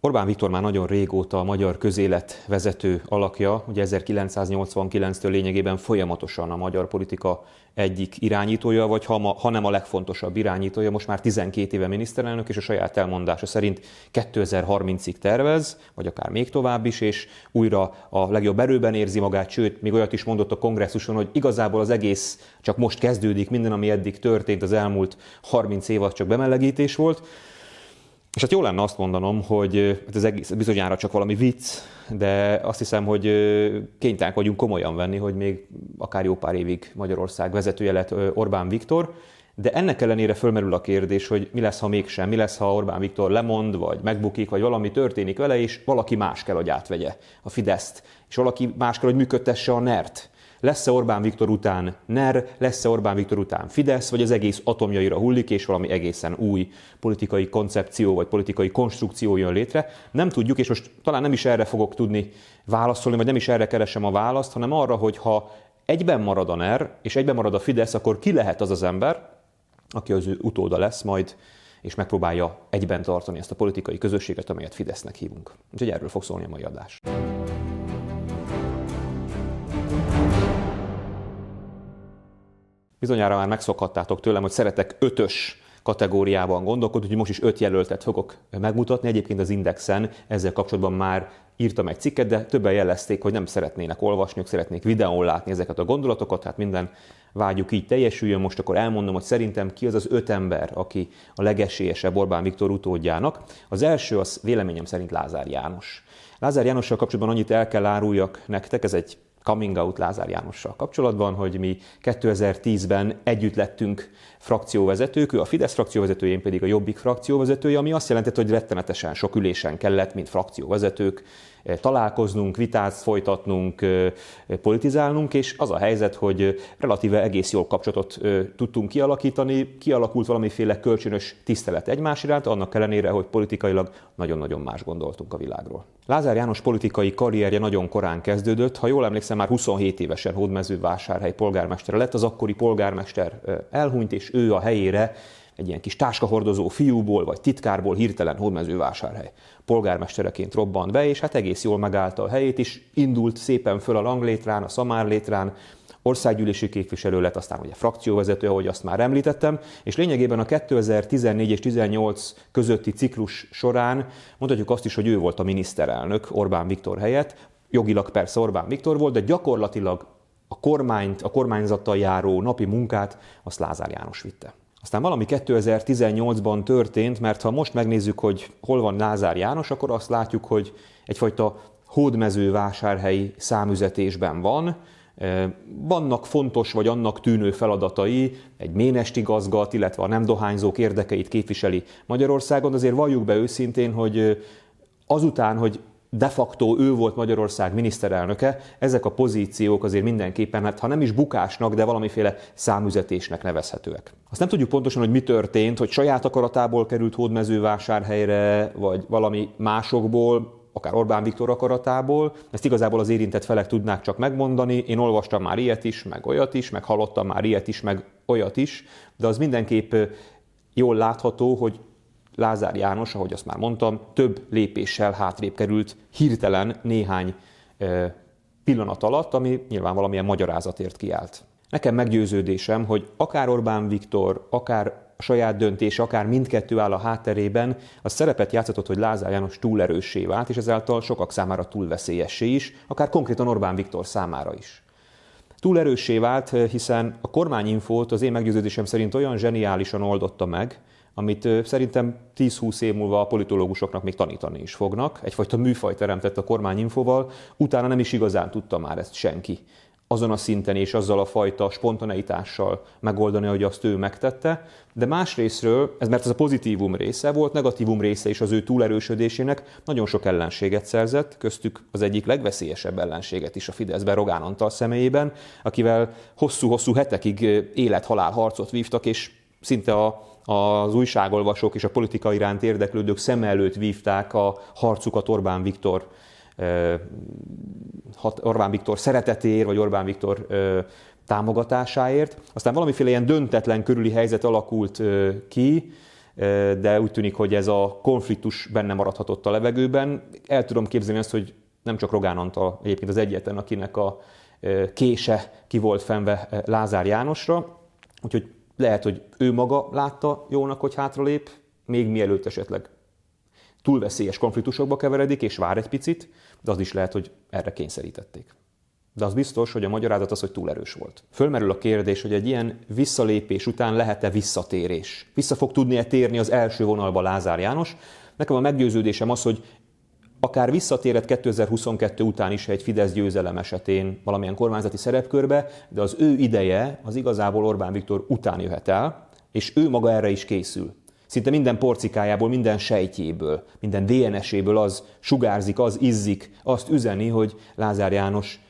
Orbán Viktor már nagyon régóta a magyar közélet vezető alakja, ugye 1989-től lényegében folyamatosan a magyar politika egyik irányítója, vagy ha, ma, ha nem a legfontosabb irányítója, most már 12 éve miniszterelnök, és a saját elmondása szerint 2030-ig tervez, vagy akár még tovább is, és újra a legjobb erőben érzi magát, sőt, még olyat is mondott a kongresszuson, hogy igazából az egész csak most kezdődik, minden, ami eddig történt, az elmúlt 30 év az csak bemelegítés volt. És hát jó lenne azt mondanom, hogy hát ez egész bizonyára csak valami vicc, de azt hiszem, hogy kénytelenek vagyunk komolyan venni, hogy még akár jó pár évig Magyarország vezetője lett Orbán Viktor, de ennek ellenére fölmerül a kérdés, hogy mi lesz, ha mégsem, mi lesz, ha Orbán Viktor lemond, vagy megbukik, vagy valami történik vele, és valaki más kell, hogy átvegye a Fideszt, és valaki más kell, hogy működtesse a NERT. Lesz-e Orbán Viktor után NER, lesz-e Orbán Viktor után Fidesz, vagy az egész atomjaira hullik, és valami egészen új politikai koncepció vagy politikai konstrukció jön létre. Nem tudjuk, és most talán nem is erre fogok tudni válaszolni, vagy nem is erre keresem a választ, hanem arra, hogy ha egyben marad a NER, és egyben marad a Fidesz, akkor ki lehet az az ember, aki az ő utóda lesz majd, és megpróbálja egyben tartani ezt a politikai közösséget, amelyet Fidesznek hívunk. Úgyhogy erről fog szólni a mai adás. Bizonyára már megszokhattátok tőlem, hogy szeretek ötös kategóriában gondolkodni, hogy most is öt jelöltet fogok megmutatni. Egyébként az Indexen ezzel kapcsolatban már írtam egy cikket, de többen jelezték, hogy nem szeretnének olvasni, ők szeretnék videón látni ezeket a gondolatokat, hát minden vágyuk így teljesüljön. Most akkor elmondom, hogy szerintem ki az az öt ember, aki a legesélyesebb Orbán Viktor utódjának. Az első az véleményem szerint Lázár János. Lázár Jánossal kapcsolatban annyit el kell áruljak nektek, ez egy coming out Lázár Jánossal kapcsolatban, hogy mi 2010-ben együtt lettünk frakcióvezetők, ő a Fidesz frakcióvezetője, én pedig a Jobbik frakcióvezetője, ami azt jelentett, hogy rettenetesen sok ülésen kellett, mint frakcióvezetők találkoznunk, vitát folytatnunk, politizálnunk, és az a helyzet, hogy relatíve egész jól kapcsolatot tudtunk kialakítani, kialakult valamiféle kölcsönös tisztelet egymás iránt, annak ellenére, hogy politikailag nagyon-nagyon más gondoltunk a világról. Lázár János politikai karrierje nagyon korán kezdődött, ha jól emlékszem, már 27 évesen Hódmezővásárhely polgármestere lett, az akkori polgármester elhunyt, és ő a helyére egy ilyen kis táskahordozó fiúból vagy titkárból hirtelen hódmezővásárhely polgármestereként robbant be, és hát egész jól megállta a helyét is, indult szépen föl a langlétrán, a szamárlétrán, országgyűlési képviselő lett, aztán ugye frakcióvezető, ahogy azt már említettem, és lényegében a 2014 és 18 közötti ciklus során mondhatjuk azt is, hogy ő volt a miniszterelnök Orbán Viktor helyett, jogilag persze Orbán Viktor volt, de gyakorlatilag a kormányt, a kormányzattal járó napi munkát azt Lázár János vitte. Aztán valami 2018-ban történt, mert ha most megnézzük, hogy hol van Lázár János, akkor azt látjuk, hogy egyfajta hódmezővásárhelyi számüzetésben van, vannak fontos vagy annak tűnő feladatai, egy ménesti gazgat, illetve a nem dohányzók érdekeit képviseli Magyarországon, azért valljuk be őszintén, hogy azután, hogy de facto ő volt Magyarország miniszterelnöke, ezek a pozíciók azért mindenképpen, hát ha nem is bukásnak, de valamiféle számüzetésnek nevezhetőek. Azt nem tudjuk pontosan, hogy mi történt, hogy saját akaratából került hódmezővásárhelyre, vagy valami másokból, akár Orbán Viktor akaratából. Ezt igazából az érintett felek tudnák csak megmondani. Én olvastam már ilyet is, meg olyat is, meg hallottam már ilyet is, meg olyat is, de az mindenképp jól látható, hogy Lázár János, ahogy azt már mondtam, több lépéssel hátrébb került hirtelen néhány pillanat alatt, ami nyilván valamilyen magyarázatért kiállt. Nekem meggyőződésem, hogy akár Orbán Viktor, akár a saját döntés, akár mindkettő áll a hátterében, az szerepet játszott, hogy Lázár János túl erőssé vált, és ezáltal sokak számára túl veszélyessé is, akár konkrétan Orbán Viktor számára is. Túl erőssé vált, hiszen a kormányinfót az én meggyőződésem szerint olyan zseniálisan oldotta meg, amit szerintem 10-20 év múlva a politológusoknak még tanítani is fognak. Egyfajta műfaj teremtett a kormányinfóval, utána nem is igazán tudta már ezt senki azon a szinten és azzal a fajta spontaneitással megoldani, hogy azt ő megtette, de másrésztről, ez mert ez a pozitívum része volt, negatívum része is az ő túlerősödésének nagyon sok ellenséget szerzett, köztük az egyik legveszélyesebb ellenséget is a Fideszben Rogán Antal személyében, akivel hosszú-hosszú hetekig élet-halál harcot vívtak, és szinte a az újságolvasók és a politika iránt érdeklődők szem előtt vívták a harcukat Orbán Viktor Orbán Viktor szeretetéért, vagy Orbán Viktor támogatásáért. Aztán valamiféle ilyen döntetlen körüli helyzet alakult ki, de úgy tűnik, hogy ez a konfliktus benne maradhatott a levegőben. El tudom képzelni azt, hogy nem csak Rogán Antal egyébként az egyetlen, akinek a kése ki volt fenve Lázár Jánosra, úgyhogy lehet, hogy ő maga látta jónak, hogy hátralép, még mielőtt esetleg túl veszélyes konfliktusokba keveredik, és vár egy picit, de az is lehet, hogy erre kényszerítették. De az biztos, hogy a magyarázat az, hogy túl erős volt. Fölmerül a kérdés, hogy egy ilyen visszalépés után lehet-e visszatérés. Vissza fog tudni-e térni az első vonalba Lázár János? Nekem a meggyőződésem az, hogy akár visszatérhet 2022 után is egy Fidesz győzelem esetén valamilyen kormányzati szerepkörbe, de az ő ideje az igazából Orbán Viktor után jöhet el, és ő maga erre is készül. Szinte minden porcikájából, minden sejtjéből, minden DNS-éből az sugárzik, az izzik, azt üzeni, hogy Lázár János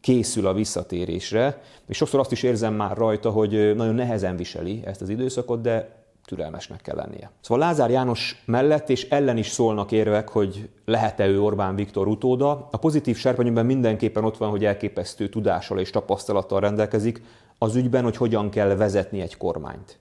készül a visszatérésre, és sokszor azt is érzem már rajta, hogy nagyon nehezen viseli ezt az időszakot, de türelmesnek kell lennie. Szóval Lázár János mellett és ellen is szólnak érvek, hogy lehet-e ő Orbán Viktor utóda. A pozitív serpenyőben mindenképpen ott van, hogy elképesztő tudással és tapasztalattal rendelkezik az ügyben, hogy hogyan kell vezetni egy kormányt.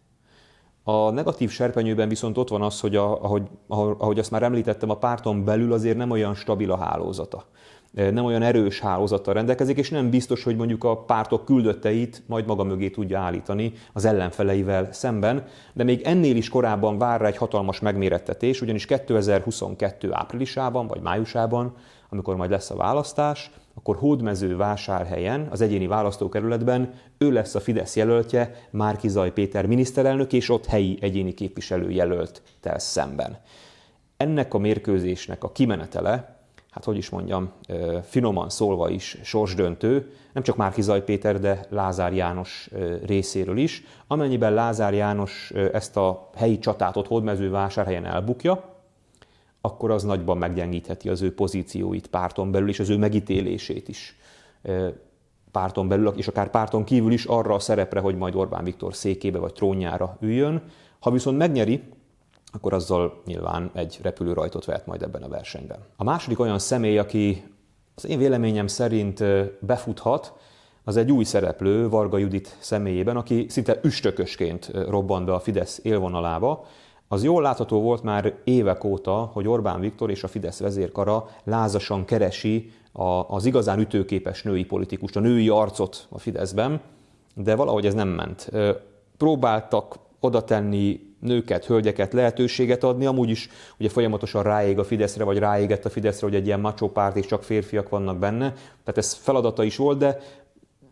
A negatív serpenyőben viszont ott van az, hogy a, ahogy, ahogy azt már említettem, a párton belül azért nem olyan stabil a hálózata nem olyan erős hálózattal rendelkezik, és nem biztos, hogy mondjuk a pártok küldötteit majd maga mögé tudja állítani az ellenfeleivel szemben, de még ennél is korábban vár rá egy hatalmas megmérettetés, ugyanis 2022 áprilisában vagy májusában, amikor majd lesz a választás, akkor Hódmező vásárhelyen, az egyéni választókerületben ő lesz a Fidesz jelöltje, Márki Zaj Péter miniszterelnök, és ott helyi egyéni képviselő jelölt tel szemben. Ennek a mérkőzésnek a kimenetele hát hogy is mondjam, finoman szólva is sorsdöntő, nem csak Márki Zaj Péter, de Lázár János részéről is. Amennyiben Lázár János ezt a helyi csatát ott Hódmezővásárhelyen elbukja, akkor az nagyban meggyengítheti az ő pozícióit párton belül, és az ő megítélését is párton belül, és akár párton kívül is arra a szerepre, hogy majd Orbán Viktor székébe vagy trónjára üljön. Ha viszont megnyeri, akkor azzal nyilván egy repülőrajtot vehet majd ebben a versenyben. A második olyan személy, aki az én véleményem szerint befuthat, az egy új szereplő Varga Judit személyében, aki szinte üstökösként robbant be a Fidesz élvonalába. Az jól látható volt már évek óta, hogy Orbán Viktor és a Fidesz vezérkara lázasan keresi az igazán ütőképes női politikust, a női arcot a Fideszben, de valahogy ez nem ment. Próbáltak oda tenni nőket, hölgyeket lehetőséget adni, amúgy is ugye folyamatosan ráég a Fideszre, vagy ráégett a Fideszre, hogy egy ilyen macho párt és csak férfiak vannak benne. Tehát ez feladata is volt, de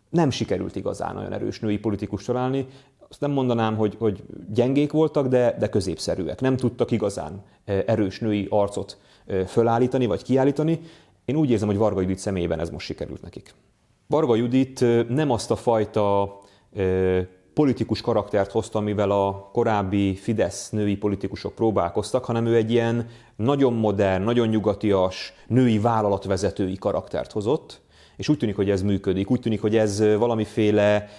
nem sikerült igazán olyan erős női politikus találni. Azt nem mondanám, hogy, hogy gyengék voltak, de, de középszerűek. Nem tudtak igazán e, erős női arcot e, fölállítani, vagy kiállítani. Én úgy érzem, hogy Varga Judit személyében ez most sikerült nekik. Varga Judit e, nem azt a fajta politikus karaktert hozta, amivel a korábbi Fidesz női politikusok próbálkoztak, hanem ő egy ilyen nagyon modern, nagyon nyugatias, női vállalatvezetői karaktert hozott, és úgy tűnik, hogy ez működik, úgy tűnik, hogy ez valamiféle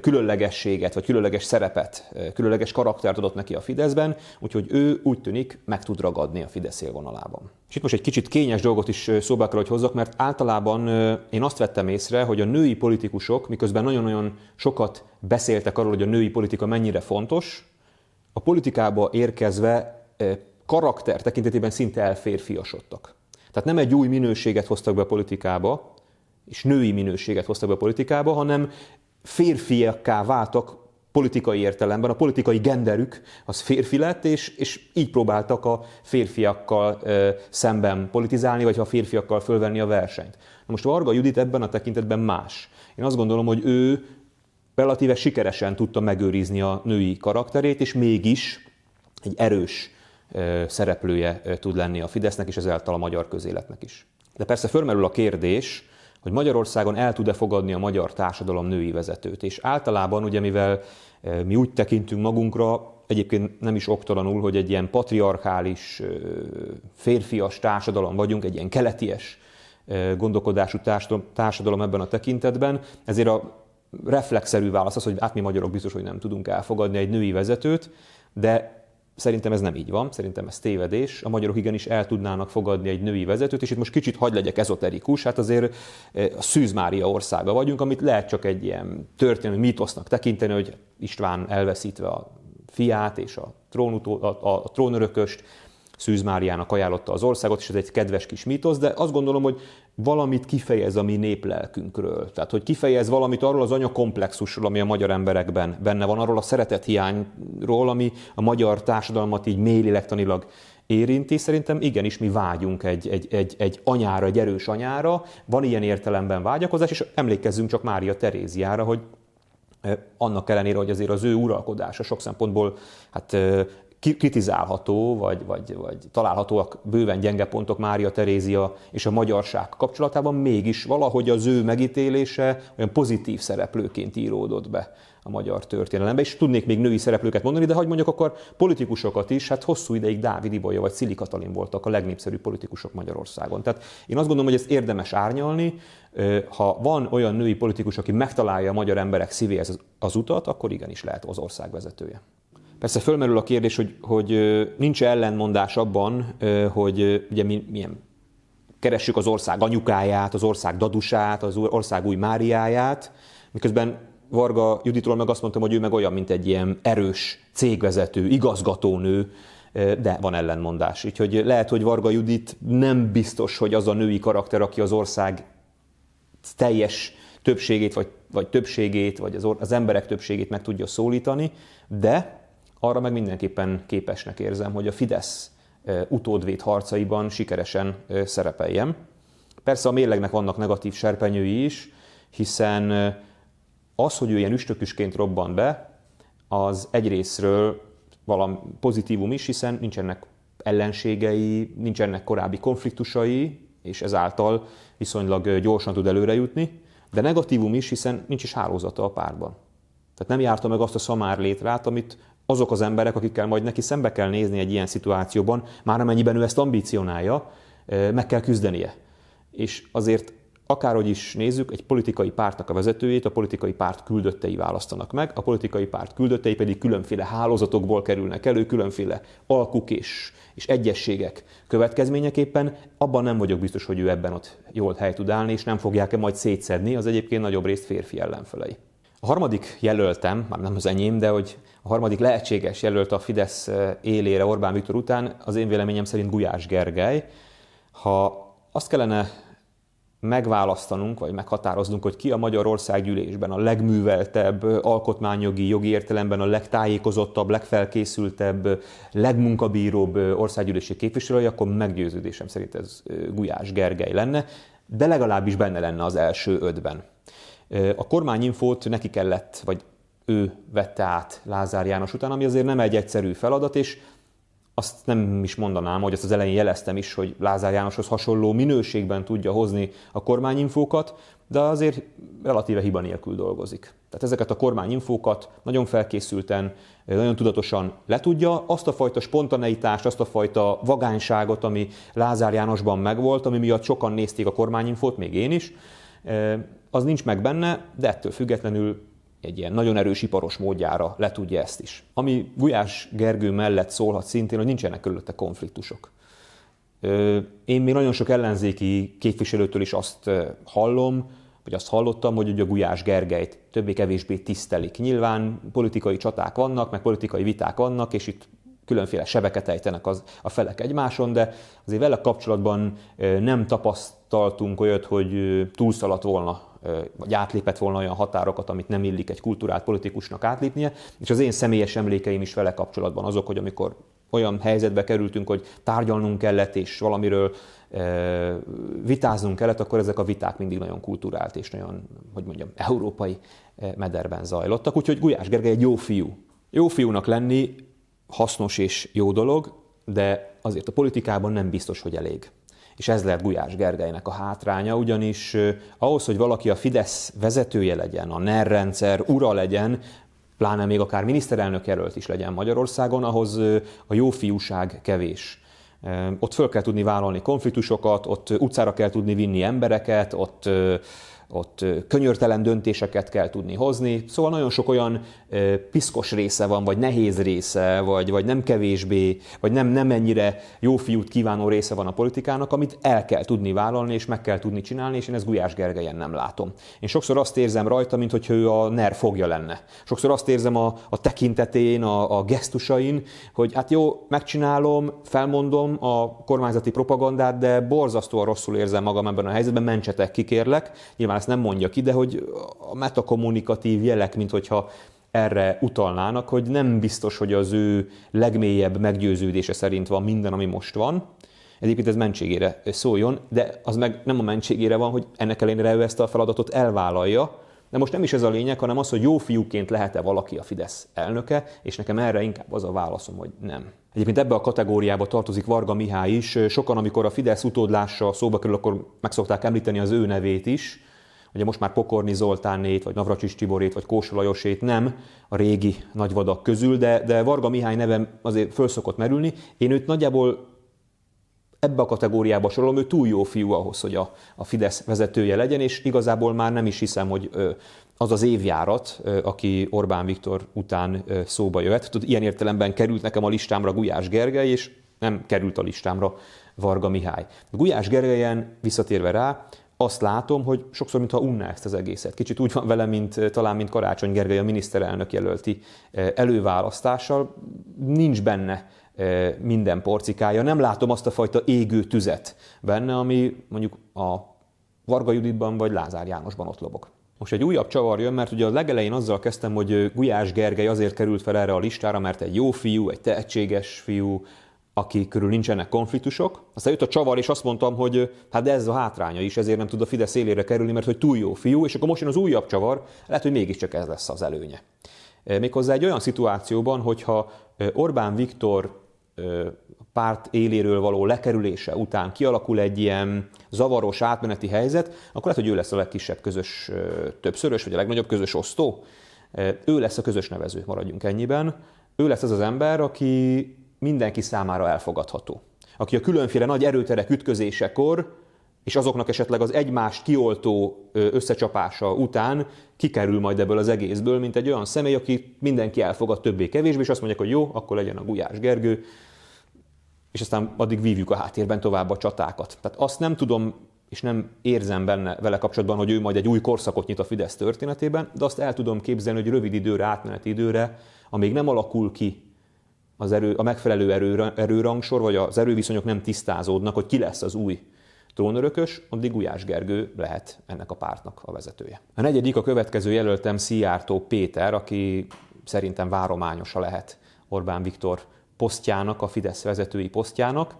különlegességet, vagy különleges szerepet, különleges karaktert adott neki a Fideszben, úgyhogy ő úgy tűnik meg tud ragadni a Fidesz élvonalában. És itt most egy kicsit kényes dolgot is szóba kell, hogy hozzak, mert általában én azt vettem észre, hogy a női politikusok, miközben nagyon-nagyon sokat beszéltek arról, hogy a női politika mennyire fontos, a politikába érkezve karakter tekintetében szinte elférfiasodtak. Tehát nem egy új minőséget hoztak be a politikába, és női minőséget hoztak be a politikába, hanem férfiakká váltak politikai értelemben, a politikai genderük az férfi lett, és, és így próbáltak a férfiakkal ö, szemben politizálni, vagy a férfiakkal fölvenni a versenyt. Na most Varga Judit ebben a tekintetben más. Én azt gondolom, hogy ő relatíve sikeresen tudta megőrizni a női karakterét, és mégis egy erős ö, szereplője ö, tud lenni a Fidesznek, és ezáltal a magyar közéletnek is. De persze fölmerül a kérdés, hogy Magyarországon el tud-e fogadni a magyar társadalom női vezetőt. És általában, ugye mivel e, mi úgy tekintünk magunkra, egyébként nem is oktalanul, hogy egy ilyen patriarchális, e, férfias társadalom vagyunk, egy ilyen keleties e, gondolkodású társadalom ebben a tekintetben, ezért a reflexzerű válasz az, hogy hát mi magyarok biztos, hogy nem tudunk elfogadni egy női vezetőt, de Szerintem ez nem így van, szerintem ez tévedés. A magyarok igenis el tudnának fogadni egy női vezetőt, és itt most kicsit hagy legyek ezoterikus, hát azért eh, a Szűz országa vagyunk, amit lehet csak egy ilyen történelmi mítosznak tekinteni, hogy István elveszítve a fiát és a trónutó, a, a, a trónörököst, Szűz ajánlotta az országot, és ez egy kedves kis mítosz, de azt gondolom, hogy valamit kifejez a mi néplelkünkről. Tehát, hogy kifejez valamit arról az anyakomplexusról, ami a magyar emberekben benne van, arról a szeretethiányról, ami a magyar társadalmat így mélilektanilag érinti. Szerintem igenis mi vágyunk egy, egy, egy, egy anyára, egy erős anyára, van ilyen értelemben vágyakozás, és emlékezzünk csak Mária Teréziára, hogy annak ellenére, hogy azért az ő uralkodása sok szempontból hát kritizálható, vagy, vagy, vagy találhatóak bőven gyenge pontok Mária Terézia és a magyarság kapcsolatában, mégis valahogy az ő megítélése olyan pozitív szereplőként íródott be a magyar történelembe, és tudnék még női szereplőket mondani, de hagyd mondjuk akkor politikusokat is, hát hosszú ideig Dávid Ibolya vagy Szili Katalin voltak a legnépszerűbb politikusok Magyarországon. Tehát én azt gondolom, hogy ezt érdemes árnyalni, ha van olyan női politikus, aki megtalálja a magyar emberek szívéhez az utat, akkor igenis lehet az ország vezetője. Persze fölmerül a kérdés, hogy, hogy nincs ellenmondás abban, hogy ugye mi, milyen keressük az ország anyukáját, az ország dadusát, az ország új Máriáját, miközben Varga Juditról meg azt mondtam, hogy ő meg olyan, mint egy ilyen erős cégvezető, igazgatónő, de van ellenmondás. Úgyhogy lehet, hogy Varga Judit nem biztos, hogy az a női karakter, aki az ország teljes többségét, vagy, vagy többségét, vagy az, az emberek többségét meg tudja szólítani, de arra meg mindenképpen képesnek érzem, hogy a Fidesz utódvét harcaiban sikeresen szerepeljem. Persze a mérlegnek vannak negatív serpenyői is, hiszen az, hogy ő ilyen üstöküsként robban be, az egyrésztről valami pozitívum is, hiszen nincsenek ellenségei, nincsenek korábbi konfliktusai, és ezáltal viszonylag gyorsan tud előre jutni, de negatívum is, hiszen nincs is hálózata a párban. Tehát nem járta meg azt a szamár létrát, amit azok az emberek, akikkel majd neki szembe kell nézni egy ilyen szituációban, már amennyiben ő ezt ambícionálja, meg kell küzdenie. És azért akárhogy is nézzük, egy politikai pártnak a vezetőjét a politikai párt küldöttei választanak meg, a politikai párt küldöttei pedig különféle hálózatokból kerülnek elő, különféle alkuk és, és egyességek következményeképpen. Abban nem vagyok biztos, hogy ő ebben ott jól hely tud állni, és nem fogják-e majd szétszedni az egyébként nagyobb részt férfi ellenfelei. A harmadik jelöltem, már nem az enyém, de hogy a harmadik lehetséges jelölt a Fidesz élére Orbán Viktor után az én véleményem szerint Gulyás Gergely. Ha azt kellene megválasztanunk, vagy meghatároznunk, hogy ki a Magyarország gyűlésben a legműveltebb, alkotmányjogi, jogi értelemben a legtájékozottabb, legfelkészültebb, legmunkabíróbb országgyűlési képviselője, akkor meggyőződésem szerint ez Gulyás Gergely lenne, de legalábbis benne lenne az első ötben. A kormányinfót neki kellett, vagy ő vette át Lázár János után, ami azért nem egy egyszerű feladat, és azt nem is mondanám, hogy azt az elején jeleztem is, hogy Lázár Jánoshoz hasonló minőségben tudja hozni a kormányinfókat, de azért relatíve hiba nélkül dolgozik. Tehát ezeket a kormányinfókat nagyon felkészülten, nagyon tudatosan letudja, azt a fajta spontaneitást, azt a fajta vagányságot, ami Lázár Jánosban megvolt, ami miatt sokan nézték a kormányinfót, még én is, az nincs meg benne, de ettől függetlenül egy ilyen nagyon erős iparos módjára le tudja ezt is. Ami Gulyás Gergő mellett szólhat szintén, hogy nincsenek körülötte konfliktusok. Én még nagyon sok ellenzéki képviselőtől is azt hallom, vagy azt hallottam, hogy ugye a Gulyás Gergelyt többé-kevésbé tisztelik. Nyilván politikai csaták vannak, meg politikai viták vannak, és itt különféle sebeket ejtenek az, a felek egymáson, de azért vele kapcsolatban nem tapasztaltunk olyat, hogy túlszaladt volna vagy átlépett volna olyan határokat, amit nem illik egy kulturált politikusnak átlépnie, és az én személyes emlékeim is vele kapcsolatban azok, hogy amikor olyan helyzetbe kerültünk, hogy tárgyalnunk kellett, és valamiről e, vitáznunk kellett, akkor ezek a viták mindig nagyon kulturált és nagyon, hogy mondjam, európai mederben zajlottak. Úgyhogy Gulyás Gergely egy jó fiú. Jó fiúnak lenni hasznos és jó dolog, de azért a politikában nem biztos, hogy elég. És ez lehet Gulyás Gergelynek a hátránya, ugyanis ahhoz, hogy valaki a Fidesz vezetője legyen, a NER rendszer ura legyen, pláne még akár miniszterelnök jelölt is legyen Magyarországon, ahhoz a jó fiúság kevés. Ott föl kell tudni vállalni konfliktusokat, ott utcára kell tudni vinni embereket, ott ott könyörtelen döntéseket kell tudni hozni. Szóval nagyon sok olyan piszkos része van, vagy nehéz része, vagy, vagy nem kevésbé, vagy nem, nem ennyire jó fiút kívánó része van a politikának, amit el kell tudni vállalni, és meg kell tudni csinálni, és én ezt Gulyás Gergelyen nem látom. Én sokszor azt érzem rajta, mintha ő a NER fogja lenne. Sokszor azt érzem a, a tekintetén, a, a gesztusain, hogy hát jó, megcsinálom, felmondom a kormányzati propagandát, de borzasztóan rosszul érzem magam ebben a helyzetben, mentsetek, kikérlek. Nyilván ezt nem mondja ki, de hogy a metakommunikatív jelek, mint hogyha erre utalnának, hogy nem biztos, hogy az ő legmélyebb meggyőződése szerint van minden, ami most van. Egyébként ez mentségére szóljon, de az meg nem a mentségére van, hogy ennek ellenére ő ezt a feladatot elvállalja, de most nem is ez a lényeg, hanem az, hogy jó fiúként lehet-e valaki a Fidesz elnöke, és nekem erre inkább az a válaszom, hogy nem. Egyébként ebbe a kategóriába tartozik Varga Mihály is. Sokan, amikor a Fidesz utódlása szóba kerül, akkor meg szokták említeni az ő nevét is. Ugye most már Pokorni Zoltánét, vagy Navracsis Tiborét, vagy Kósa Lajosét nem a régi nagyvadak közül, de, de Varga Mihály neve azért föl szokott merülni. Én őt nagyjából ebbe a kategóriába sorolom, ő túl jó fiú ahhoz, hogy a, a Fidesz vezetője legyen, és igazából már nem is hiszem, hogy az az évjárat, aki Orbán Viktor után szóba jöhet. Tud, ilyen értelemben került nekem a listámra Gulyás Gergely, és nem került a listámra Varga Mihály. Gulyás Gergelyen visszatérve rá, azt látom, hogy sokszor, mintha unná ezt az egészet. Kicsit úgy van vele, mint talán, mint Karácsony Gergely a miniszterelnök jelölti előválasztással. Nincs benne minden porcikája. Nem látom azt a fajta égő tüzet benne, ami mondjuk a Varga Juditban vagy Lázár Jánosban ott lobog. Most egy újabb csavar jön, mert ugye a legelején azzal kezdtem, hogy Gulyás Gergely azért került fel erre a listára, mert egy jó fiú, egy tehetséges fiú, aki körül nincsenek konfliktusok. Aztán jött a csavar, és azt mondtam, hogy hát ez a hátránya is, ezért nem tud a Fidesz élére kerülni, mert hogy túl jó fiú, és akkor most jön az újabb csavar, lehet, hogy mégiscsak ez lesz az előnye. Méghozzá egy olyan szituációban, hogyha Orbán Viktor párt éléről való lekerülése után kialakul egy ilyen zavaros átmeneti helyzet, akkor lehet, hogy ő lesz a legkisebb közös többszörös, vagy a legnagyobb közös osztó. Ő lesz a közös nevező, maradjunk ennyiben. Ő lesz az az ember, aki mindenki számára elfogadható. Aki a különféle nagy erőterek ütközésekor, és azoknak esetleg az egymást kioltó összecsapása után kikerül majd ebből az egészből, mint egy olyan személy, aki mindenki elfogad többé-kevésbé, és azt mondják, hogy jó, akkor legyen a Gulyás Gergő, és aztán addig vívjuk a háttérben tovább a csatákat. Tehát azt nem tudom, és nem érzem benne vele kapcsolatban, hogy ő majd egy új korszakot nyit a Fidesz történetében, de azt el tudom képzelni, hogy rövid időre, átmeneti időre, amíg nem alakul ki az erő, a megfelelő erő, erőrangsor, vagy az erőviszonyok nem tisztázódnak, hogy ki lesz az új trónörökös, addig Gulyás Gergő lehet ennek a pártnak a vezetője. A negyedik, a következő jelöltem Szijjártó Péter, aki szerintem várományosa lehet Orbán Viktor posztjának, a Fidesz vezetői posztjának,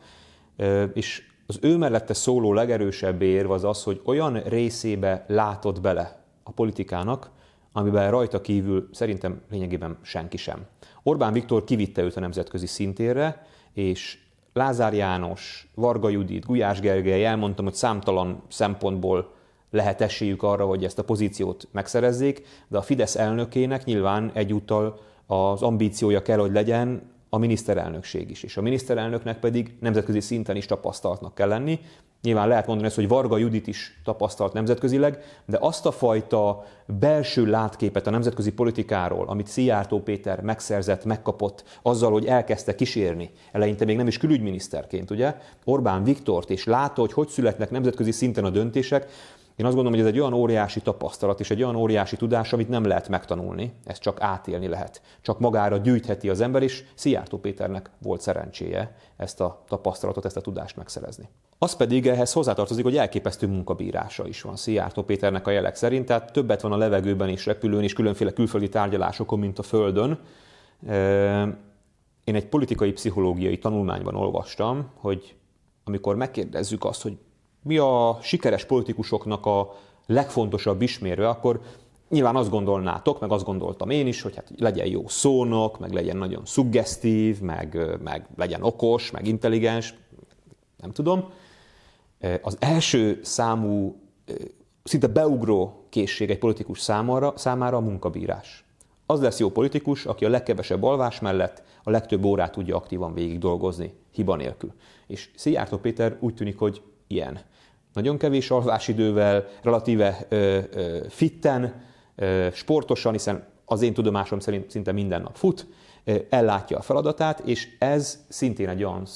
és az ő mellette szóló legerősebb érv az az, hogy olyan részébe látott bele a politikának, amiben rajta kívül szerintem lényegében senki sem. Orbán Viktor kivitte őt a nemzetközi szintérre, és Lázár János, Varga Judit, Gulyás Gergely, elmondtam, hogy számtalan szempontból lehet esélyük arra, hogy ezt a pozíciót megszerezzék, de a Fidesz elnökének nyilván egyúttal az ambíciója kell, hogy legyen a miniszterelnökség is. És a miniszterelnöknek pedig nemzetközi szinten is tapasztaltnak kell lenni. Nyilván lehet mondani ezt, hogy Varga Judit is tapasztalt nemzetközileg, de azt a fajta belső látképet a nemzetközi politikáról, amit Szijjártó Péter megszerzett, megkapott, azzal, hogy elkezdte kísérni, eleinte még nem is külügyminiszterként, ugye, Orbán Viktort, és látta, hogy hogy születnek nemzetközi szinten a döntések, én azt gondolom, hogy ez egy olyan óriási tapasztalat és egy olyan óriási tudás, amit nem lehet megtanulni, ezt csak átélni lehet. Csak magára gyűjtheti az ember, és Szijjártó Péternek volt szerencséje ezt a tapasztalatot, ezt a tudást megszerezni. Az pedig ehhez hozzátartozik, hogy elképesztő munkabírása is van Szijjártó Péternek a jelek szerint, tehát többet van a levegőben és repülőn és különféle külföldi tárgyalásokon, mint a Földön. Én egy politikai pszichológiai tanulmányban olvastam, hogy amikor megkérdezzük azt, hogy mi a sikeres politikusoknak a legfontosabb ismérve, akkor nyilván azt gondolnátok, meg azt gondoltam én is, hogy hát legyen jó szónok, meg legyen nagyon suggesztív, meg, meg legyen okos, meg intelligens, nem tudom. Az első számú, szinte beugró készség egy politikus számára, számára a munkabírás. Az lesz jó politikus, aki a legkevesebb alvás mellett a legtöbb órát tudja aktívan végig dolgozni, hiba nélkül. És Szijjártó Péter úgy tűnik, hogy ilyen nagyon kevés alvásidővel, relatíve ö, ö, fitten, ö, sportosan, hiszen az én tudomásom szerint szinte minden nap fut, ellátja a feladatát, és ez szintén egy olyan,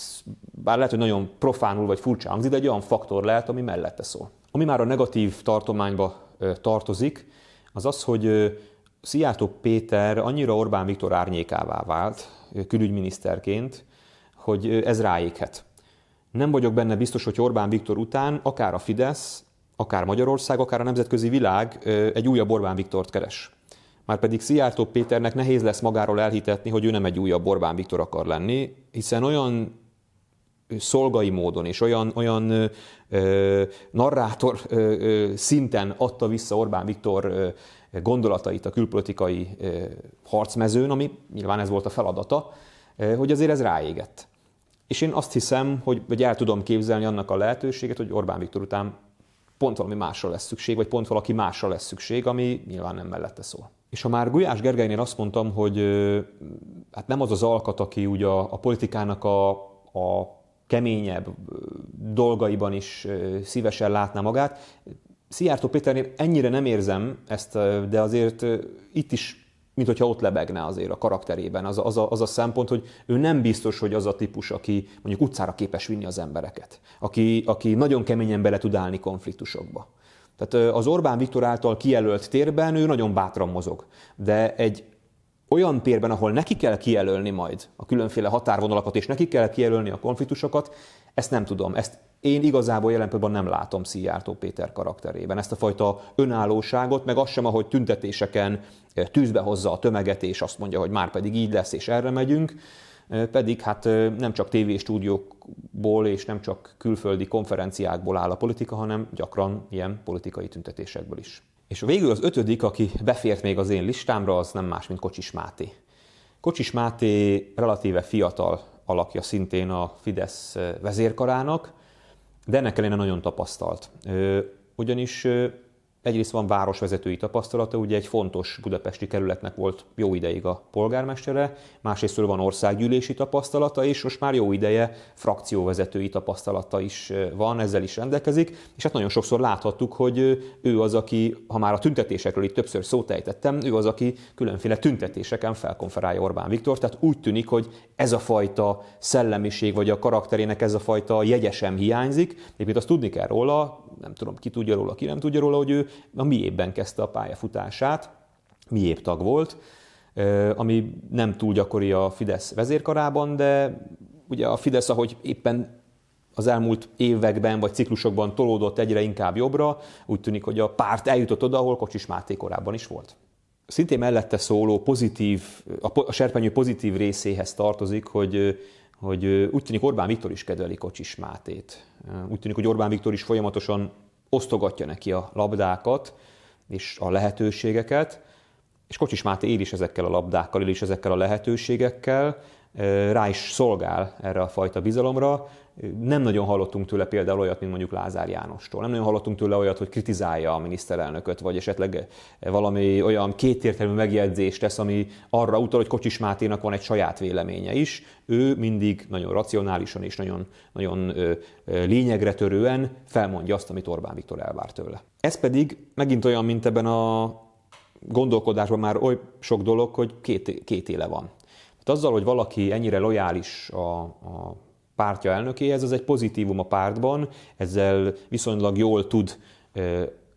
bár lehet, hogy nagyon profánul vagy furcsa hangzik, de egy olyan faktor lehet, ami mellette szól. Ami már a negatív tartományba tartozik, az az, hogy Szijjártó Péter annyira Orbán Viktor árnyékává vált külügyminiszterként, hogy ez ráéghet. Nem vagyok benne biztos, hogy Orbán Viktor után akár a Fidesz, akár Magyarország, akár a nemzetközi világ egy újabb Orbán Viktort keres. Márpedig Szijjártó Péternek nehéz lesz magáról elhitetni, hogy ő nem egy újabb Orbán Viktor akar lenni, hiszen olyan szolgai módon és olyan, olyan ö, narrátor ö, ö, szinten adta vissza Orbán Viktor ö, gondolatait a külpolitikai ö, harcmezőn, ami nyilván ez volt a feladata, ö, hogy azért ez ráégett. És én azt hiszem, hogy, hogy el tudom képzelni annak a lehetőséget, hogy Orbán Viktor után pont valami másra lesz szükség, vagy pont valaki másra lesz szükség, ami nyilván nem mellette szól. És ha már Gulyás Gergelynél azt mondtam, hogy hát nem az az alkat, aki ugye a, a politikának a, a keményebb dolgaiban is szívesen látná magát. Szijjártó Péternél ennyire nem érzem ezt, de azért itt is mint hogyha ott lebegne azért a karakterében. Az az, a, az a szempont, hogy ő nem biztos, hogy az a típus, aki mondjuk utcára képes vinni az embereket, aki, aki nagyon keményen bele tud állni konfliktusokba. Tehát az Orbán Viktor által kijelölt térben ő nagyon bátran mozog, de egy olyan térben, ahol neki kell kijelölni majd a különféle határvonalakat, és neki kell kijelölni a konfliktusokat, ezt nem tudom. Ezt én igazából jelen pillanatban nem látom Szijjártó Péter karakterében. Ezt a fajta önállóságot, meg azt sem, ahogy tüntetéseken tűzbe hozza a tömeget, és azt mondja, hogy már pedig így lesz, és erre megyünk, pedig hát nem csak tévéstúdiókból és nem csak külföldi konferenciákból áll a politika, hanem gyakran ilyen politikai tüntetésekből is. És végül az ötödik, aki befért még az én listámra, az nem más, mint Kocsis Máté. Kocsis Máté relatíve fiatal alakja szintén a Fidesz vezérkarának, de ennek ellenére nagyon tapasztalt. Ugyanis Egyrészt van városvezetői tapasztalata, ugye egy fontos budapesti kerületnek volt jó ideig a polgármestere, másrészt van országgyűlési tapasztalata, és most már jó ideje frakcióvezetői tapasztalata is van, ezzel is rendelkezik, és hát nagyon sokszor láthattuk, hogy ő az, aki, ha már a tüntetésekről itt többször szót ejtettem, ő az, aki különféle tüntetéseken felkonferálja Orbán Viktor, tehát úgy tűnik, hogy ez a fajta szellemiség, vagy a karakterének ez a fajta jegyesem hiányzik. Egyébként azt tudni kell róla, nem tudom, ki tudja róla, ki nem tudja róla, hogy ő a miében kezdte a pályafutását, miép tag volt, ami nem túl gyakori a Fidesz vezérkarában, de ugye a Fidesz, ahogy éppen az elmúlt években vagy ciklusokban tolódott egyre inkább jobbra, úgy tűnik, hogy a párt eljutott oda, ahol Kocsis Máté korábban is volt. Szintén mellette szóló pozitív, a serpenyő pozitív részéhez tartozik, hogy hogy úgy tűnik Orbán Viktor is kedveli Kocsis Mátét. Úgy tűnik, hogy Orbán Viktor is folyamatosan osztogatja neki a labdákat és a lehetőségeket, és Kocsis Máté él is ezekkel a labdákkal, él is ezekkel a lehetőségekkel, rá is szolgál erre a fajta bizalomra. Nem nagyon hallottunk tőle például olyat, mint mondjuk Lázár Jánostól. Nem nagyon hallottunk tőle olyat, hogy kritizálja a miniszterelnököt, vagy esetleg valami olyan kétértelmű megjegyzést tesz, ami arra utal, hogy Kocsis Máténak van egy saját véleménye is. Ő mindig nagyon racionálisan és nagyon, nagyon lényegre törően felmondja azt, amit Orbán Viktor elvár tőle. Ez pedig megint olyan, mint ebben a gondolkodásban már oly sok dolog, hogy két, két éle van. Tehát azzal, hogy valaki ennyire lojális a, a pártja elnökéhez, ez egy pozitívum a pártban, ezzel viszonylag jól tud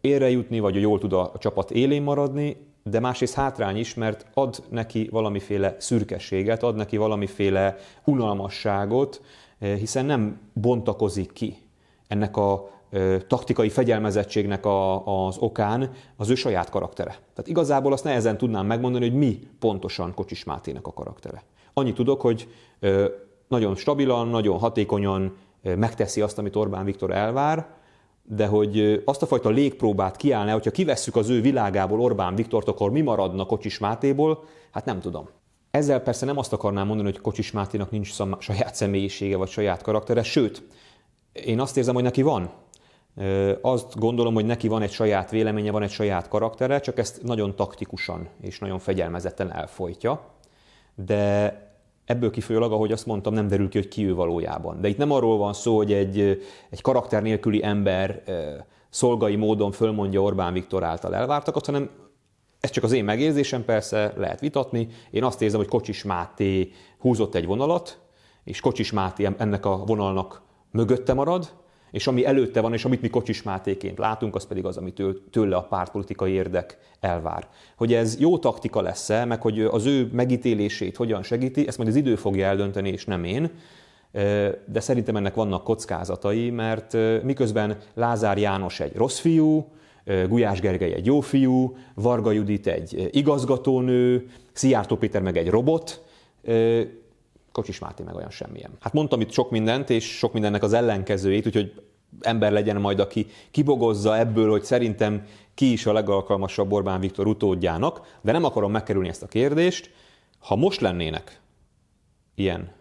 érre jutni, vagy jól tud a csapat élén maradni, de másrészt hátrány is, mert ad neki valamiféle szürkességet, ad neki valamiféle unalmasságot, hiszen nem bontakozik ki ennek a taktikai fegyelmezettségnek a, az okán az ő saját karaktere. Tehát igazából azt nehezen tudnám megmondani, hogy mi pontosan Kocsis Mátének a karaktere. Annyit tudok, hogy nagyon stabilan, nagyon hatékonyan megteszi azt, amit Orbán Viktor elvár, de hogy azt a fajta légpróbát kiállná, hogyha kivesszük az ő világából Orbán Viktort, akkor mi maradna Kocsis Mátéból, hát nem tudom. Ezzel persze nem azt akarnám mondani, hogy Kocsis Máténak nincs saját személyisége vagy saját karaktere, sőt, én azt érzem, hogy neki van. Azt gondolom, hogy neki van egy saját véleménye, van egy saját karaktere, csak ezt nagyon taktikusan és nagyon fegyelmezetten elfolytja. De ebből kifolyólag, ahogy azt mondtam, nem derül ki, hogy ki ő valójában. De itt nem arról van szó, hogy egy, egy karakter nélküli ember szolgai módon fölmondja Orbán Viktor által elvártakat, hanem ez csak az én megérzésem, persze lehet vitatni. Én azt érzem, hogy Kocsis Máté húzott egy vonalat, és Kocsis Máté ennek a vonalnak mögötte marad, és ami előtte van, és amit mi Kocsis Mátéként látunk, az pedig az, amit tőle a pártpolitikai érdek elvár. Hogy ez jó taktika lesz-e, meg hogy az ő megítélését hogyan segíti, ezt majd az idő fogja eldönteni, és nem én. De szerintem ennek vannak kockázatai, mert miközben Lázár János egy rossz fiú, Gulyás Gergely egy jó fiú, Varga Judit egy igazgatónő, Szijjártó Péter meg egy robot, Kocsis Máté meg olyan semmilyen. Hát mondtam itt sok mindent, és sok mindennek az ellenkezőjét, úgyhogy ember legyen majd, aki kibogozza ebből, hogy szerintem ki is a legalkalmasabb Orbán Viktor utódjának, de nem akarom megkerülni ezt a kérdést. Ha most lennének ilyen,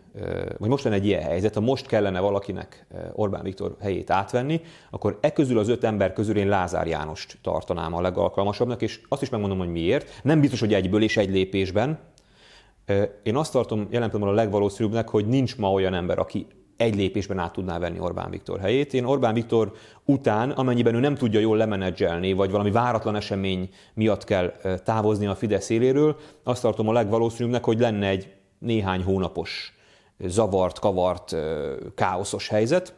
vagy most lenne egy ilyen helyzet, ha most kellene valakinek Orbán Viktor helyét átvenni, akkor e közül az öt ember közül én Lázár Jánost tartanám a legalkalmasabbnak, és azt is megmondom, hogy miért. Nem biztos, hogy egyből és egy lépésben, én azt tartom jelen pillanatban a legvalószínűbbnek, hogy nincs ma olyan ember, aki egy lépésben át tudná venni Orbán Viktor helyét. Én Orbán Viktor után, amennyiben ő nem tudja jól lemenedzselni, vagy valami váratlan esemény miatt kell távozni a Fidesz éléről, azt tartom a legvalószínűbbnek, hogy lenne egy néhány hónapos zavart, kavart, káoszos helyzet.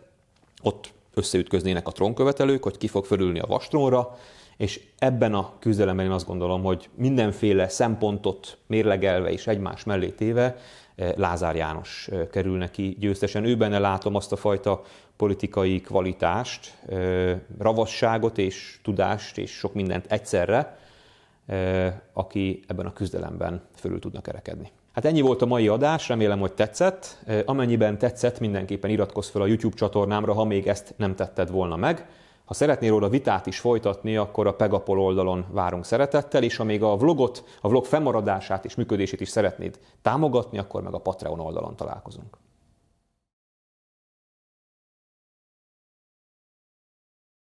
Ott összeütköznének a trónkövetelők, hogy ki fog fölülni a vastrónra, és ebben a küzdelemben én azt gondolom, hogy mindenféle szempontot mérlegelve és egymás mellé téve eh, Lázár János eh, kerül neki győztesen. Ő benne látom azt a fajta politikai kvalitást, eh, ravasságot és tudást és sok mindent egyszerre, aki ebben a küzdelemben fölül tudna kerekedni. Hát ennyi volt a mai adás, remélem, hogy tetszett. Amennyiben tetszett, mindenképpen iratkozz fel a YouTube csatornámra, ha még ezt nem tetted volna meg. Ha szeretnél róla vitát is folytatni, akkor a Pegapol oldalon várunk szeretettel, és ha még a vlogot, a vlog fennmaradását és működését is szeretnéd támogatni, akkor meg a Patreon oldalon találkozunk.